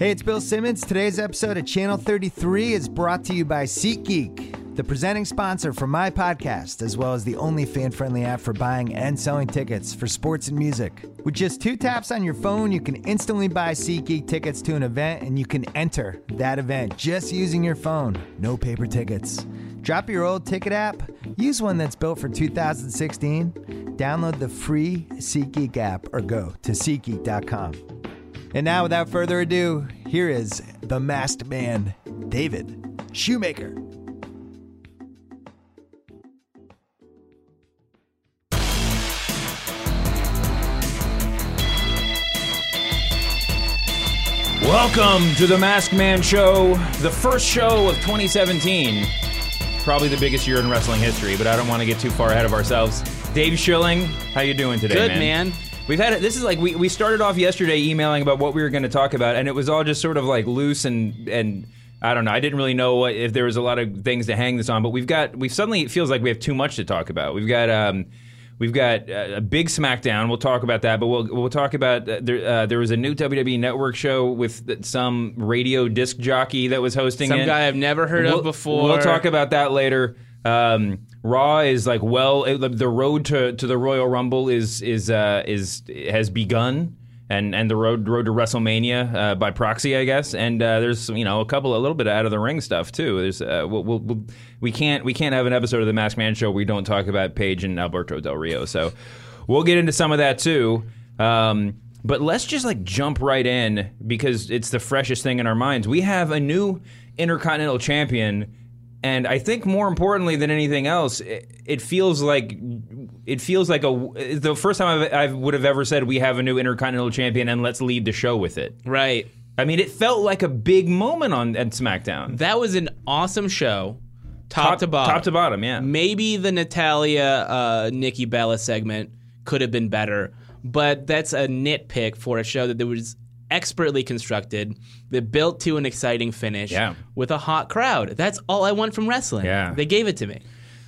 Hey, it's Bill Simmons. Today's episode of Channel 33 is brought to you by SeatGeek, the presenting sponsor for my podcast, as well as the only fan friendly app for buying and selling tickets for sports and music. With just two taps on your phone, you can instantly buy SeatGeek tickets to an event and you can enter that event just using your phone. No paper tickets. Drop your old ticket app, use one that's built for 2016, download the free SeatGeek app, or go to SeatGeek.com. And now, without further ado, here is the masked man, David Shoemaker. Welcome to the Masked Man Show, the first show of 2017. Probably the biggest year in wrestling history, but I don't want to get too far ahead of ourselves. Dave Schilling, how you doing today, Good, man. We've had it. This is like we, we started off yesterday emailing about what we were going to talk about, and it was all just sort of like loose and and I don't know. I didn't really know what, if there was a lot of things to hang this on, but we've got we've suddenly it feels like we have too much to talk about. We've got um, we've got uh, a big SmackDown. We'll talk about that, but we'll we'll talk about uh, there. Uh, there was a new WWE Network show with some radio disc jockey that was hosting Some it. guy I've never heard We'll- of before. We'll talk about that later. Um, Raw is like well, it- the road to, to the Royal Rumble is is uh, is has begun, and and the road road to WrestleMania uh, by proxy, I guess. And uh, there's you know a couple a little bit of out of the ring stuff too. There's uh, we'll, we'll, we'll, we can't we can't have an episode of the Masked Man show we don't talk about Paige and Alberto Del Rio. So we'll get into some of that too. Um, but let's just like jump right in because it's the freshest thing in our minds. We have a new Intercontinental Champion, and I think more importantly than anything else, it, it feels like it feels like a the first time I've, I would have ever said we have a new Intercontinental Champion and let's lead the show with it. Right. I mean, it felt like a big moment on at SmackDown, That was an awesome show, top, to bottom. top to bottom. Yeah, Maybe the Natalya uh, Nikki Bella segment could have been better, but that's a nitpick for a show that there was expertly constructed, that built to an exciting finish Yeah. with a hot crowd. That's all I want from wrestling. Yeah. They gave it to me.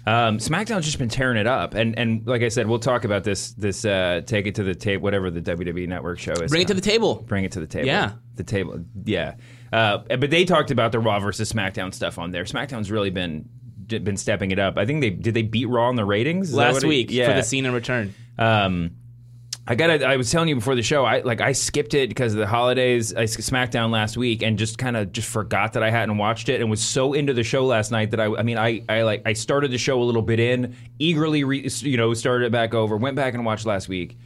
Um, SmackDown's just been tearing it up, and and like I said, we'll talk about this this uh, take it to the tape, whatever the WWE Network show is. Bring it to the table. Bring it to the table. Yeah. the table. Yeah, uh, but they talked about the Raw versus SmackDown stuff on there. SmackDown's really been been stepping it up. I think they did they beat Raw in the ratings Is Last what it- week yeah. for the Cena return. Um, I got. I was telling you before the show. I like. I skipped it because of the holidays. I SmackDown last week and just kind of just forgot that I hadn't watched it and was so into the show last night that I. I mean, I. I like. I started the show a little bit in, eagerly, re, you know, started it back over, went back and watched last week.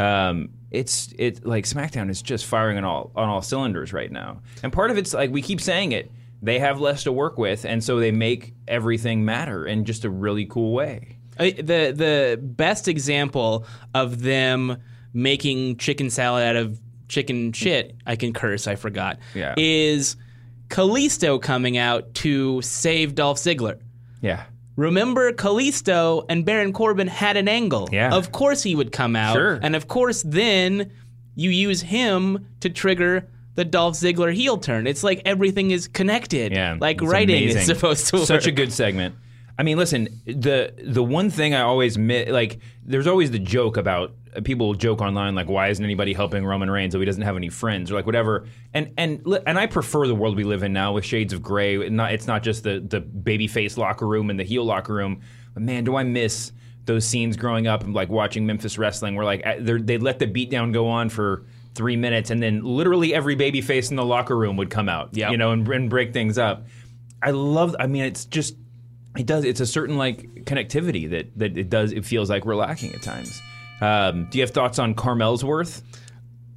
Um, it's it like SmackDown is just firing on all on all cylinders right now, and part of it's like we keep saying it. They have less to work with, and so they make everything matter in just a really cool way. The the best example of them making chicken salad out of chicken shit, I can curse, I forgot. Yeah. Is Kalisto coming out to save Dolph Ziggler? Yeah. Remember, Kalisto and Baron Corbin had an angle. Yeah. Of course he would come out. Sure. And of course, then you use him to trigger the Dolph Ziggler heel turn. It's like everything is connected. Yeah, Like writing amazing. is supposed to work. Such a good segment. I mean, listen, the the one thing I always mi- like, there's always the joke about uh, people joke online like, why isn't anybody helping Roman Reigns? So he doesn't have any friends or like whatever. And and and I prefer the world we live in now with shades of gray. And Not it's not just the the babyface locker room and the heel locker room. But man, do I miss those scenes growing up and like watching Memphis wrestling where like they let the beatdown go on for three minutes and then literally every babyface in the locker room would come out, Yep. you know, and, and break things up. I love. I mean, it's just it does. It's a certain like connectivity that that it does. It feels like we're lacking at times. Um, do you have thoughts on CarmEllsworth?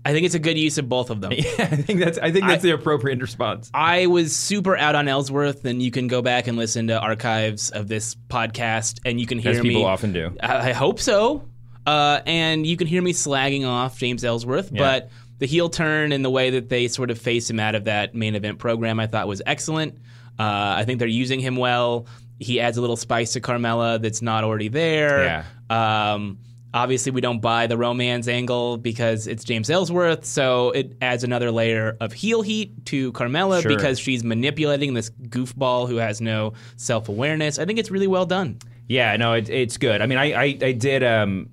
I think it's a good use of both of them. Yeah, I think that's. I think that's the appropriate response. I was super out on Ellsworth, and you can go back and listen to archives of this podcast, and you can hear As people me. often do. I, I hope so. Uh, and you can hear me slagging off James Ellsworth, but the heel turn and the way that they sort of face him out of that main event program, I thought was excellent. Uh, I think they're using him well. He adds a little spice to Carmella that's not already there. Yeah. Um, obviously, we don't buy the romance angle because it's James Ellsworth, so it adds another layer of heel heat to Carmella Sure. because she's manipulating this goofball who has no self awareness. I think it's really well done. Yeah, no, it, it's good. I mean, I, I, I did um,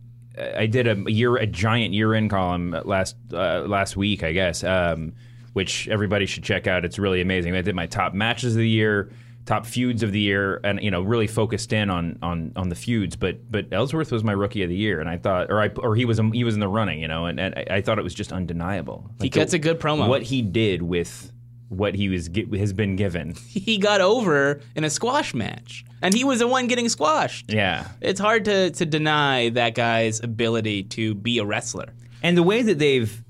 I did a year a giant year in column last uh, last week, I guess. Um, which everybody should check out. It's really amazing. I did my top matches of the year, top feuds of the year, and you know really focused in on on on the feuds. But but Ellsworth was my rookie of the year, and I thought, or I or he was he was in the running, you know, and, and I, I thought it was just undeniable. He Like, gets the- a good promo. What he did with what he was has been given. he got over in a squash match, and he was the one getting squashed. Yeah. It's hard to to deny that guy's ability to be a wrestler. And the way that they've,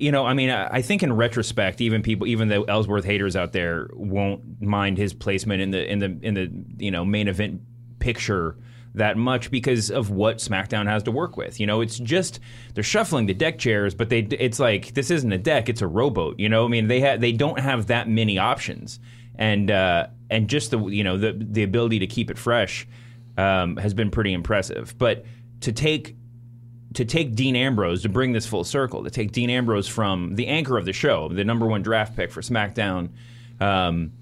you know, I mean, I I think in retrospect, even people, even the Ellsworth haters out there won't mind his placement in the in the in the you know main event picture that much because of what SmackDown has to work with. You know, it's just they're shuffling the deck chairs, but they it's like this isn't a deck; it's a rowboat. You know, I mean, they ha- they don't have that many options, and uh, and just the you know the the ability to keep it fresh um, has been pretty impressive. But to take to take Dean Ambrose to bring this full circle, to take Dean Ambrose from the anchor of the show, the number one draft pick for SmackDown, um,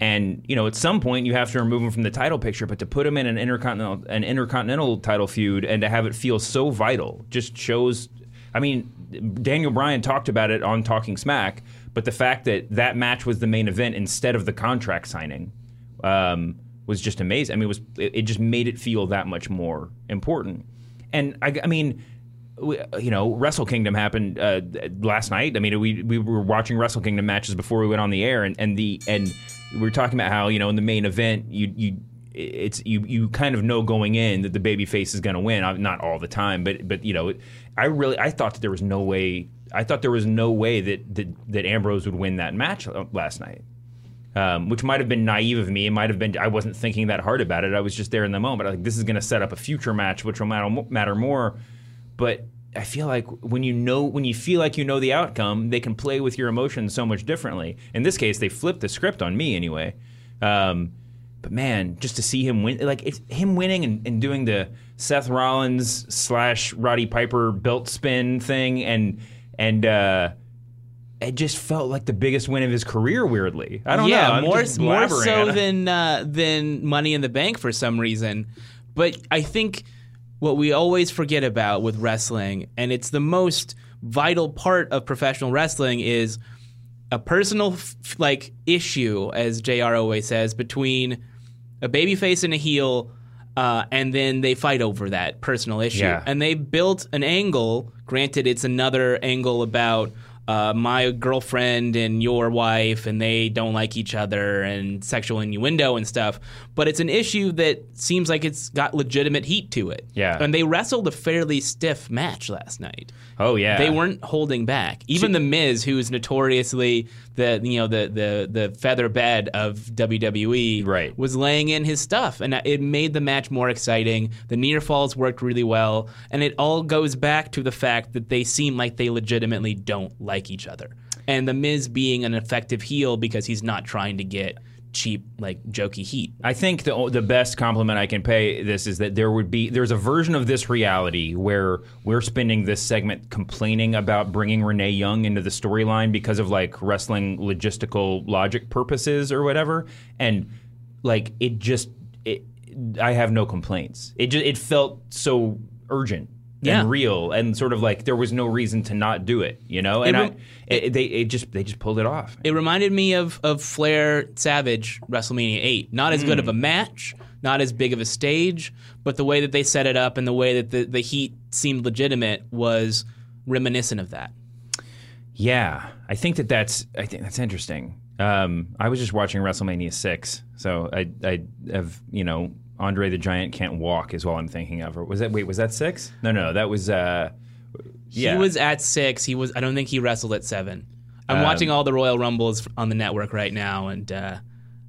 and you know at some point you have to remove him from the title picture, but to put him in an intercontinental an intercontinental title feud and to have it feel so vital just shows. I mean, Daniel Bryan talked about it on Talking Smack, but the fact that that match was the main event instead of the contract signing um, was just amazing. I mean, it was it, it just made it feel that much more important. And I, I mean, we, you know, Wrestle Kingdom happened uh, last night. I mean, we we were watching Wrestle Kingdom matches before we went on the air, and, and the and we were talking about how you know in the main event you you it's you you kind of know going in that the baby face is going to win. Not all the time, but but you know, I really I thought that there was no way. I thought there was no way that that, that Ambrose would win that match uh, last night um, which might have been naive of me. It might have been I wasn't thinking that hard about it. I was just there in the moment. I was like this is going to set up a future match, which will matter, matter more. But I feel like when you know when you feel like you know the outcome, they can play with your emotions so much differently. In this case, they flipped the script on me anyway. Um, but man, just to see him win, like him winning and, and doing the Seth Rollins slash Roddy Piper belt spin thing, and and uh, it just felt like the biggest win of his career. Weirdly, I don't yeah, know. I'm more more so than uh, than Money in the Bank for some reason. But I think what we always forget about with wrestling, and it's the most vital part of professional wrestling, is a personal f- like issue, as Jr. always says, between a babyface and a heel. Uh, and then they fight over that personal issue. Yeah. And they built an angle. Granted, it's another angle about uh, my girlfriend and your wife, and they don't like each other, and sexual innuendo and stuff. But it's an issue that seems like it's got legitimate heat to it. Yeah. And they wrestled a fairly stiff match last night. Oh yeah, They weren't holding back. Even the Miz, who is notoriously the you know the the the feather bed of WWE, Right. was laying in his stuff, and it made the match more exciting. The near falls worked really well, and it all goes back to the fact that they seem like they legitimately don't like each other. And the Miz being an effective heel because he's not trying to get cheap like jokey heat. I think the the best compliment I can pay this is that there would be there's a version of this reality where we're spending this segment complaining about bringing Renee Young into the storyline because of like wrestling logistical logic purposes or whatever, and like it just it, I have no complaints. It just it felt so urgent. Yeah. And real, and sort of like there was no reason to not do it, you know. And It I, rem- it, they it just they just pulled it off. It reminded me of of Flair Savage WrestleMania 8. Not as good of a match, not as big of a stage, but the way that they set it up and the way that the, the heat seemed legitimate was reminiscent of that. Yeah, I think that that's I think that's interesting. Um, I was just watching WrestleMania six, so I I have you know Andre the Giant can't walk is all I'm thinking of. Or was that wait was that six? No, no, that was uh, yeah. He was at 6. He was I don't think he wrestled at 7. I'm Um, watching all the Royal Rumbles on the network right now and uh,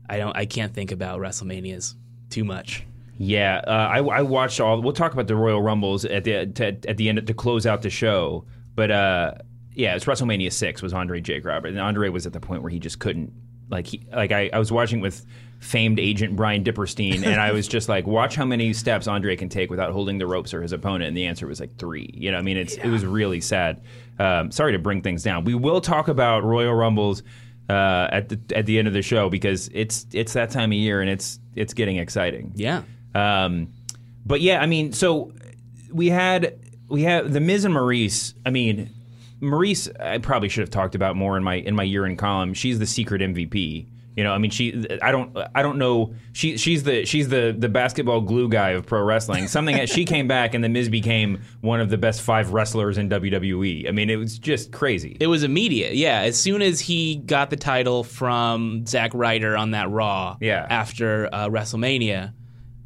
I don't I can't think about WrestleManias too much. Yeah, uh, I, I watched all. We'll talk about the Royal Rumbles at the to, at the end to close out the show. But uh, yeah, it's WrestleMania six was Andre Jake Robert, and Andre was at the point where he just couldn't. Like he like I, I was watching with famed agent Brian Dipperstein, and I was just like, watch how many steps Andre can take without holding the ropes or his opponent, and the answer was like three. You know, I mean, it's it was really sad. Um, sorry to bring things down. We will talk about Royal Rumbles uh, at the at the end of the show because it's it's that time of year and it's it's getting exciting. Yeah. Um, but yeah, I mean, so we had we had the Miz and Maryse. I mean, Maryse, I probably should have talked about more in my in my year in column. She's the secret MVP. You know, I mean, she. I don't. I don't know. She. She's the. She's the the basketball glue guy of pro wrestling. Something that she came back, and the Miz became one of the best five wrestlers in WWE. I mean, it was just crazy. It was immediate. Yeah, as soon as he got the title from Zack Ryder on that Raw. Yeah. After uh, WrestleMania,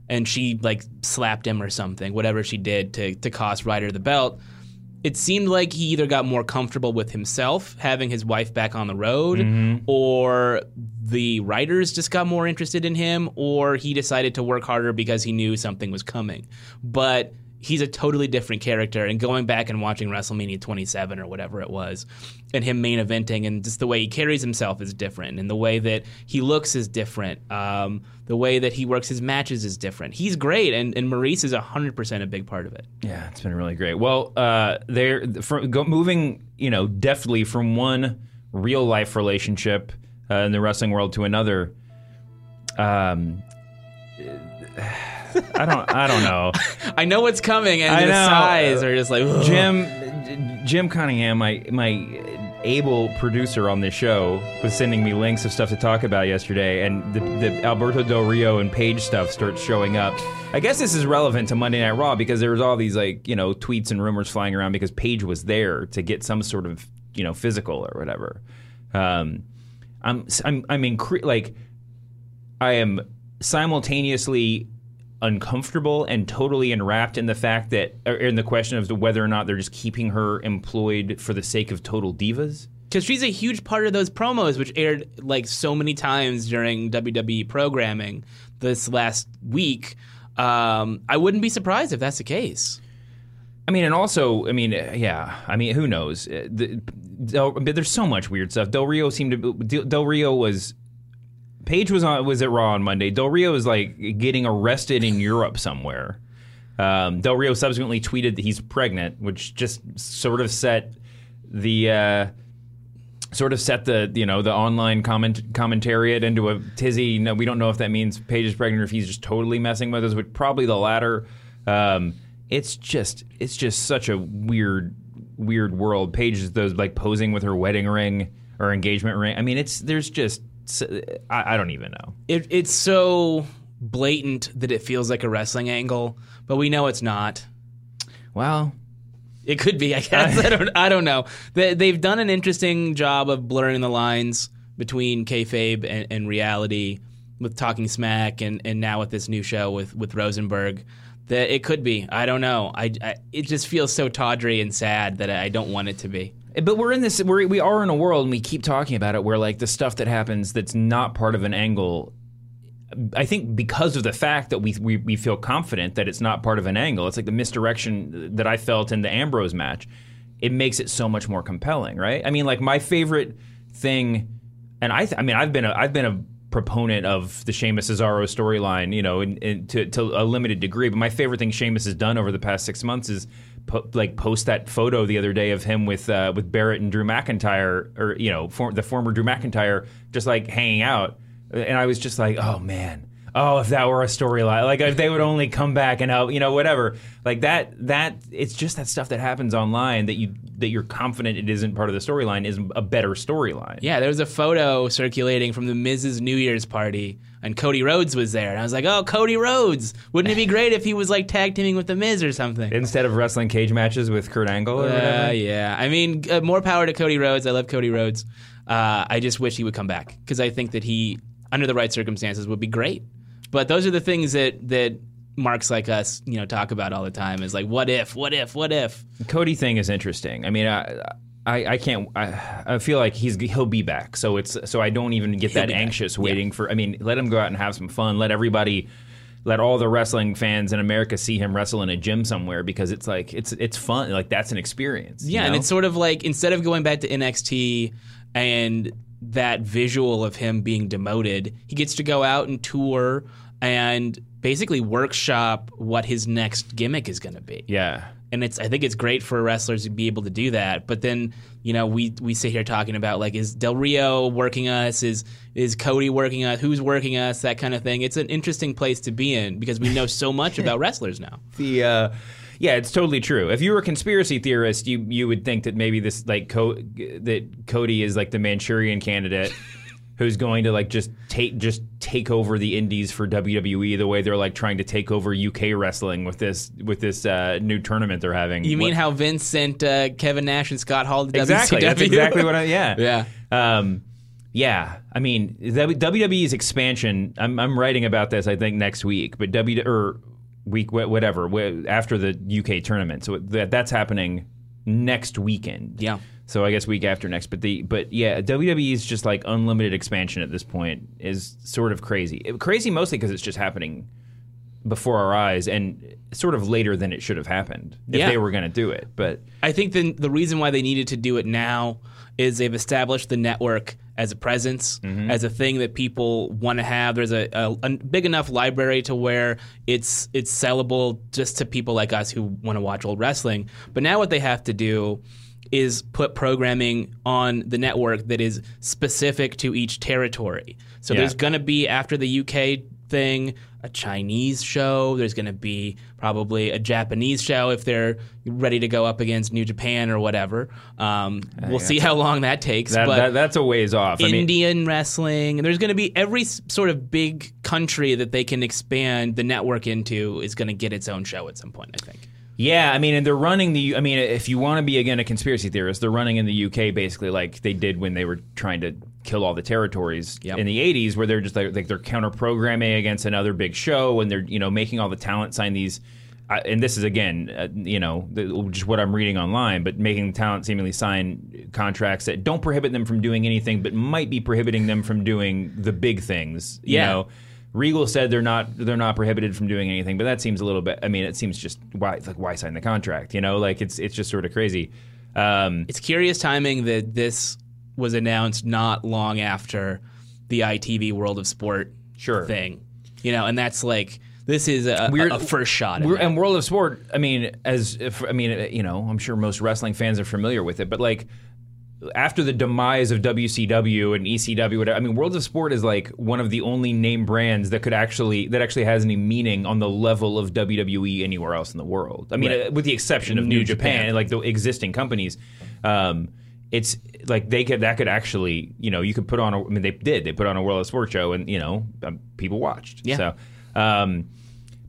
and she like slapped him or something, whatever she did to to cost Ryder the belt. It seemed like he either got more comfortable with himself having his wife back on the road, or the writers just got more interested in him, or he decided to work harder because he knew something was coming. But he's a totally different character. And going back and watching WrestleMania 27 or whatever it was, and him main eventing, and just the way he carries himself is different, and the way that he looks is different. Um, the way that he works his matches is different. He's great, and, and Maryse is 100% a big part of it. Yeah, it's been really great. Well, uh, they're from go, moving, you know, deftly from one real life relationship uh, in the wrestling world to another. Um, I don't, I don't know. I know what's coming, and I the know. sighs are just like, "Ugh." Jim, Jim Cunningham, my my able producer on this show, was sending me links of stuff to talk about yesterday, and the, the Alberto Del Rio and Paige stuff starts showing up. I guess this is relevant to Monday Night Raw because there was all these like you know tweets and rumors flying around because Paige was there to get some sort of you know physical or whatever. Um, I'm I'm I'm incre- like I am simultaneously uncomfortable and totally enwrapped in the fact that, or in the question of whether or not they're just keeping her employed for the sake of total divas. because she's a huge part of those promos, which aired like so many times during WWE programming this last week. Um, I wouldn't be surprised if that's the case. I mean, and also, I mean, yeah, I mean, who knows? Uh, The, Del, but there's so much weird stuff. Del Rio seemed to. Del Rio was. Paige was on was at Raw on Monday. Del Rio is like getting arrested in Europe somewhere. Um, Del Rio subsequently tweeted that he's pregnant, which just sort of set the uh, sort of set the you know the online comment commentariat into a tizzy. No, we don't know if that means Paige is pregnant or if he's just totally messing with us. But probably the latter. Um, it's just it's just such a weird weird world. Paige is those like posing with her wedding ring or engagement ring. I mean, it's there's just Uh, I, I don't even know. It, it's so blatant that it feels like a wrestling angle, but we know it's not. Well, It could be, I guess. I don't. I don't know. They, they've done an interesting job of blurring the lines between kayfabe and, and reality with Talking Smack, and, and now with this new show with with Rosenberg. That it could be. I don't know. I, I it just feels so tawdry and sad that I don't want it to be. But we're in this. We're, we are in a world, and we keep talking about it, where like the stuff that happens that's not part of an angle. I think because of the fact that we, we we feel confident that it's not part of an angle, it's like the misdirection that I felt in the Ambrose match. It makes it so much more compelling, right? I mean, like my favorite thing, and I th- I mean I've been a, I've been a proponent of the Sheamus Cesaro storyline, you know, in, in, to to a limited degree. But my favorite thing Sheamus has done over the past six months is po- like post that photo the other day of him with uh, with Barrett and Drew McIntyre, or you know, for, the former Drew McIntyre, just like hanging out, and I was just like, oh man. Oh, if that were a storyline, like if they would only come back and help, you know, whatever, like that. That it's just that stuff that happens online that you that you're confident it isn't part of the storyline is a better storyline. Yeah, there was a photo circulating from the Miz's New Year's party, and Cody Rhodes was there, and I was like, "Oh, Cody Rhodes! Wouldn't it be great if he was like tag teaming with the Miz or something?" Instead of wrestling cage matches with Kurt Angle or Uh, whatever. yeah, I mean, uh, more power to Cody Rhodes. I love Cody Rhodes. Uh, I just wish he would come back because I think that he, under the right circumstances, would be great. But those are the things that that marks like us, you know, talk about all the time. Is like, what if? What if? What if? Cody thing is interesting. I mean, I, I, I can't. I, I feel like he's he'll be back. So it's so I don't even get that be back. anxious waiting for. I mean, let him go out and have some fun. Let everybody. Let all the wrestling fans in America see him wrestle in a gym somewhere because it's like it's it's fun. Like that's an experience. you Yeah, and know? it's sort of like instead of going back to NXT and that visual of him being demoted, he gets to go out and tour and basically workshop what his next gimmick is going to be. yeah. And it's I think it's great for wrestlers to be able to do that. But then, you know, we we sit here talking about like is Del Rio working us? Is is Cody working us? Who's working us? That kind of thing. It's an interesting place to be in because we know so much about wrestlers now. The uh, yeah, it's totally true. If you were a conspiracy theorist, you you would think that maybe this like Co- that Cody is like the Manchurian candidate. Who's going to like just take just take over the indies for WWE the way they're like trying to take over UK wrestling with this with this uh, new tournament they're having? You mean What- how Vince sent uh, Kevin Nash and Scott Hall to exactly? WCW? That's exactly what I yeah Yeah. Um, yeah, I mean WWE's expansion. I'm, I'm writing about this. I think next week, but W or week whatever after the UK tournament. So that that's happening next weekend. Yeah. So I guess week after next. But the but yeah, WWE's just like unlimited expansion at this point is sort of crazy. It- crazy mostly because it's just happening before our eyes and sort of later than it should have happened if Yeah. they were going to do it. But I think the the reason why they needed to do it now is they've established the network as a presence, Mm-hmm. as a thing that people want to have. There's a, a, a big enough library to where it's it's sellable just to people like us who want to watch old wrestling. But now what they have to do is put programming on the network that is specific to each territory. So Yeah. there's going to be after the UK thing a Chinese show. There's going to be probably a Japanese show if they're ready to go up against New Japan or whatever. Um, we'll see how long that takes. that, but that that's a ways off. I mean, Indian wrestling. There's going to be every sort of big country that they can expand the network into is going to get its own show at some point. I think. Yeah, I mean, and they're running the. I mean, if you want to be again a conspiracy theorist, they're running in the UK basically like they did when they were trying to kill all the territories Yep. in the '80s, where they're just like, like they're counter programming against another big show, and they're you know making all the talent sign these. Uh, and this is again, uh, you know, the, just what I'm reading online, but making the talent seemingly sign contracts that don't prohibit them from doing anything, but might be prohibiting them from doing the big things. You Yeah. know, Regal said they're not they're not prohibited from doing anything, but that seems a little bit. I mean, it seems just why it's like why sign the contract? You know, like it's it's just sort of crazy. Um, It's curious timing that this was announced not long after the ITV World of Sport Sure. thing. You know, and that's like this is a, We're- a, first shot. and World of Sport. I mean, as if I mean, you know, I'm sure most wrestling fans are familiar with it, but like after the demise of WCW and ECW, whatever, I mean, World of Sport is like one of the only name brands that could actually that actually has any meaning on the level of WWE anywhere else in the world. I mean, Right. uh, with the exception of New New Japan, Japan. like the existing companies. Um, it's like they could that could actually you know you could put on a I mean they did they put on a World of Sport show and you know um, people watched Yeah. so um,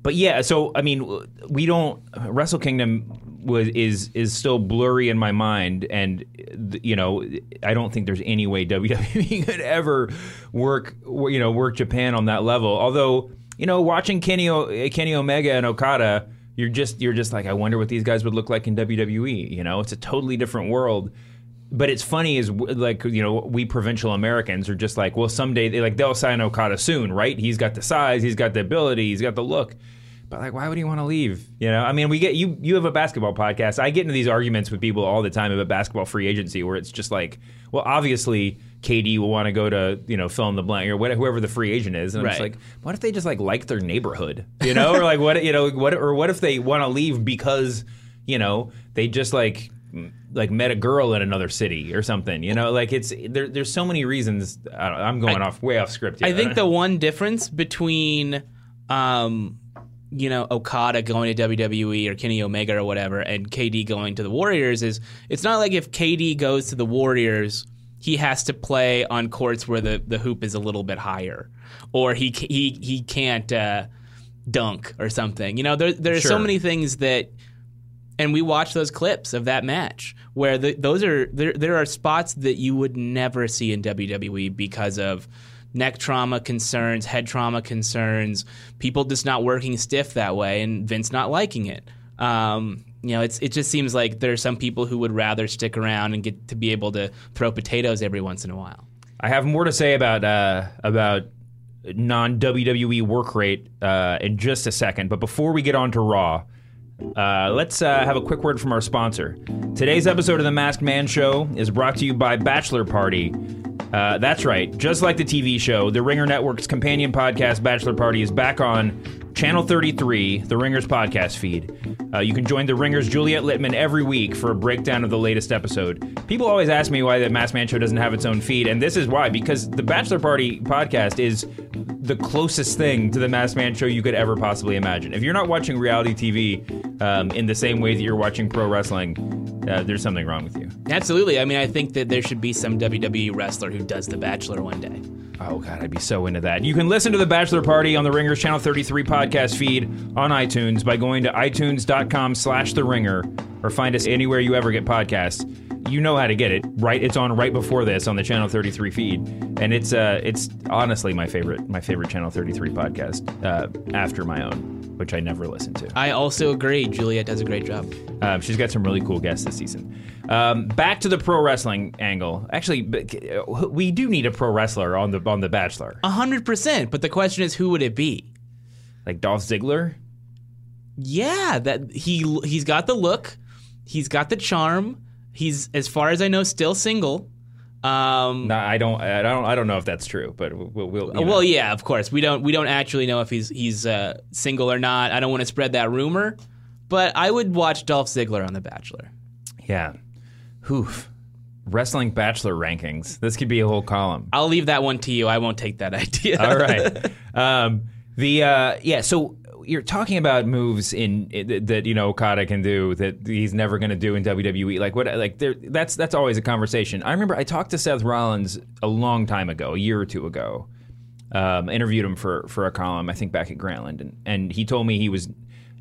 but yeah, so I mean, we don't Wrestle Kingdom was is is still blurry in my mind, and you know, I don't think there's any way WWE could ever work you know work Japan on that level. Although you know, watching Kenny o- Kenny Omega and Okada, you're just you're just like, I wonder what these guys would look like in WWE. You know, it's a totally different world but it's funny is like you know we provincial Americans are just like well someday they like they'll sign Okada soon right? He's got the size he's got the ability he's got the look. But like why would he want to leave? You know I mean we get you you have a basketball podcast. I get into these arguments with people all the time about basketball free agency where it's just like well obviously KD will want to go to you know fill in the blank or what, whoever the free agent is. And it's Right. like what if they just like like their neighborhood you know? Or like what you know what or what if they want to leave because you know they just like like met a girl in another city or something you know like it's there, there's so many reasons I i'm going I- off way off script here. I think the one difference between, um, you know, Okada going to WWE or Kenny Omega or whatever, and KD going to the Warriors is it's not like if KD goes to the Warriors, he has to play on courts where the, the hoop is a little bit higher, or he he he can't uh, dunk or something. You know, there there's so Sure. many things that and we watch those clips of that match where the, those are there. There are spots that you would never see in WWE because of neck trauma concerns, head trauma concerns, people just not working stiff that way, and Vince not liking it. Um, you know, it's it just seems like there are some people who would rather stick around and get to be able to throw potatoes every once in a while. I have more to say about uh, about non WWE work rate uh, in just a second, but before we get on to Raw, uh, let's uh, have a quick word from our sponsor. Today's episode of the Masked Man Show is brought to you by Bachelor Party. Uh, that's right, just like the TV show, the Ringer Network's companion podcast, Bachelor Party, is back on Channel 33, the Ringer's podcast feed. Uh, you can join the Ringer's Juliet Litman every week for a breakdown of the latest episode. People always ask me why the Masked Man Show doesn't have its own feed, and this is why because the Bachelor Party podcast is the closest thing to the Masked Man Show you could ever possibly imagine. If you're not watching reality TV, um, in the same way that you're watching pro wrestling, uh, there's something wrong with you. Absolutely. I mean, I think that there should be some WWE wrestler who does The Bachelor one day. Oh god, I'd be so into that. You can listen to the Bachelor Party on the Ringers Channel 33 podcast feed on iTunes by going to itunes.com slash the ringer or find us anywhere you ever get podcasts. You know how to get it, right? It's on right before this on the Channel 33 feed. And it's uh it's honestly my favorite my favorite Channel 33 podcast, uh, after my own, which I never listen to. I also agree. Juliet does a great job. Um, she's got some really cool guests this season. Um, back to the pro wrestling angle. Actually, we do need a pro wrestler on the on the Bachelor, A hundred percent. But the question is, who would it be? like Dolph Ziggler. Yeah, that he he's got the look, he's got the charm. He's, as far as I know, still single. Um, No, I don't. I don't. I don't know if that's true, but we'll. we'll you know. Well, yeah, of course. We don't we don't actually know if he's he's uh, single or not. I don't want to spread that rumor, but I would watch Dolph Ziggler on The Bachelor. yeah. Hoof. Wrestling Bachelor rankings. This could be a whole column. I'll leave that one to you. I won't take that idea. All right. Um, the uh, yeah. So you're talking about moves in, in that you know Okada can do that he's never going to do in WWE. Like what? Like there. That's that's always a conversation. I remember I talked to Seth Rollins a long time ago, a year or two ago. Um, interviewed him for for a column, I think back at Grantland, and and he told me he was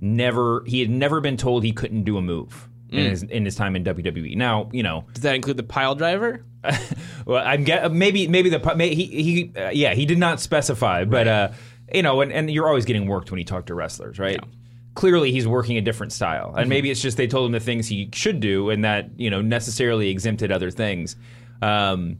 never he had never been told he couldn't do a move. In his, in his time in WWE. Now, you know, Does that include the pile driver? well, I'm get maybe maybe the may, he he uh, yeah he did not specify, but uh, you know, and, and you're always getting worked when you talk to wrestlers, right? Clearly, he's working a different style, and maybe it's just they told him the things he should do, and that you know necessarily exempted other things. Um,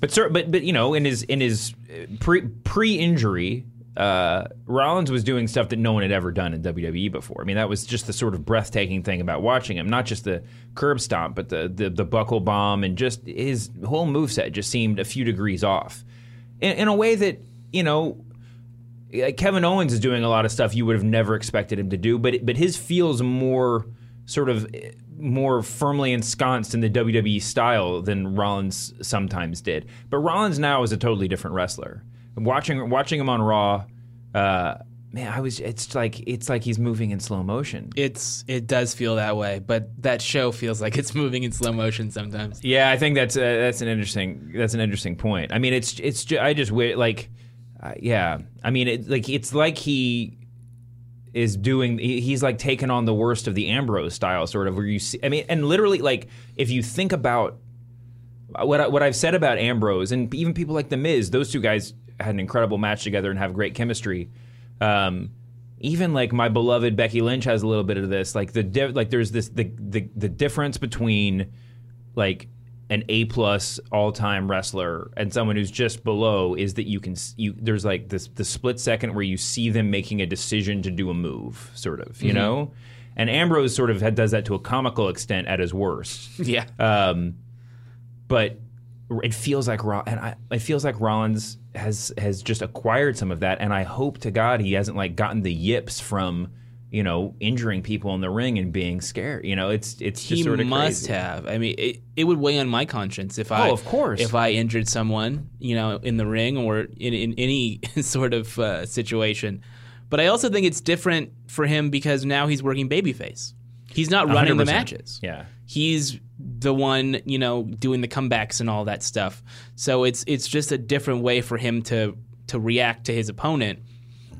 but cer- but but you know, in his in his pre pre injury. Uh, Rollins was doing stuff that no one had ever done in WWE before. I mean, that was just the sort of breathtaking thing about watching him. Not just the curb stomp, but the the, the buckle bomb and just his whole moveset just seemed a few degrees off, in, in a way that you know like Kevin Owens is doing a lot of stuff you would have never expected him to do, but but his feels more sort of more firmly ensconced in the WWE style than Rollins sometimes did. But Rollins now is a totally different wrestler. Watching watching him on Raw, uh, man, I was it's like it's like he's moving in slow motion. It's it does feel that way, but that show feels like it's moving in slow motion sometimes. Yeah, I think that's uh, that's an interesting that's an interesting point. I mean, it's it's I just like uh, yeah. I mean, it, like it's like he is doing he- he's like taking on the worst of the Ambrose style sort of where you see I mean, and literally like if you think about what I, what I've said about Ambrose and even people like the Miz, those two guys had an incredible match together and have great chemistry. Um, even like my beloved Becky Lynch has a little bit of this. Like the like there's this the the the difference between like an A plus all time wrestler and someone who's just below is that you can you there's like this the split second where you see them making a decision to do a move, sort of, you know. And Ambrose sort of had, does that to a comical extent at his worst Yeah. um, but it feels like and I, it feels like Rollins has has just acquired some of that, and I hope to God he hasn't like gotten the yips from you know injuring people in the ring and being scared. You know, it's it's just he sort of must crazy. have. I mean, it, it would weigh on my conscience if I, Oh, of course. if I injured someone, you know, in the ring or in, in any sort of uh, situation. But I also think it's different for him because now he's working babyface. He's not running the 100%. matches. Yeah. He's the one, you know, doing the comebacks and all that stuff. So it's it's just a different way for him to to react to his opponent.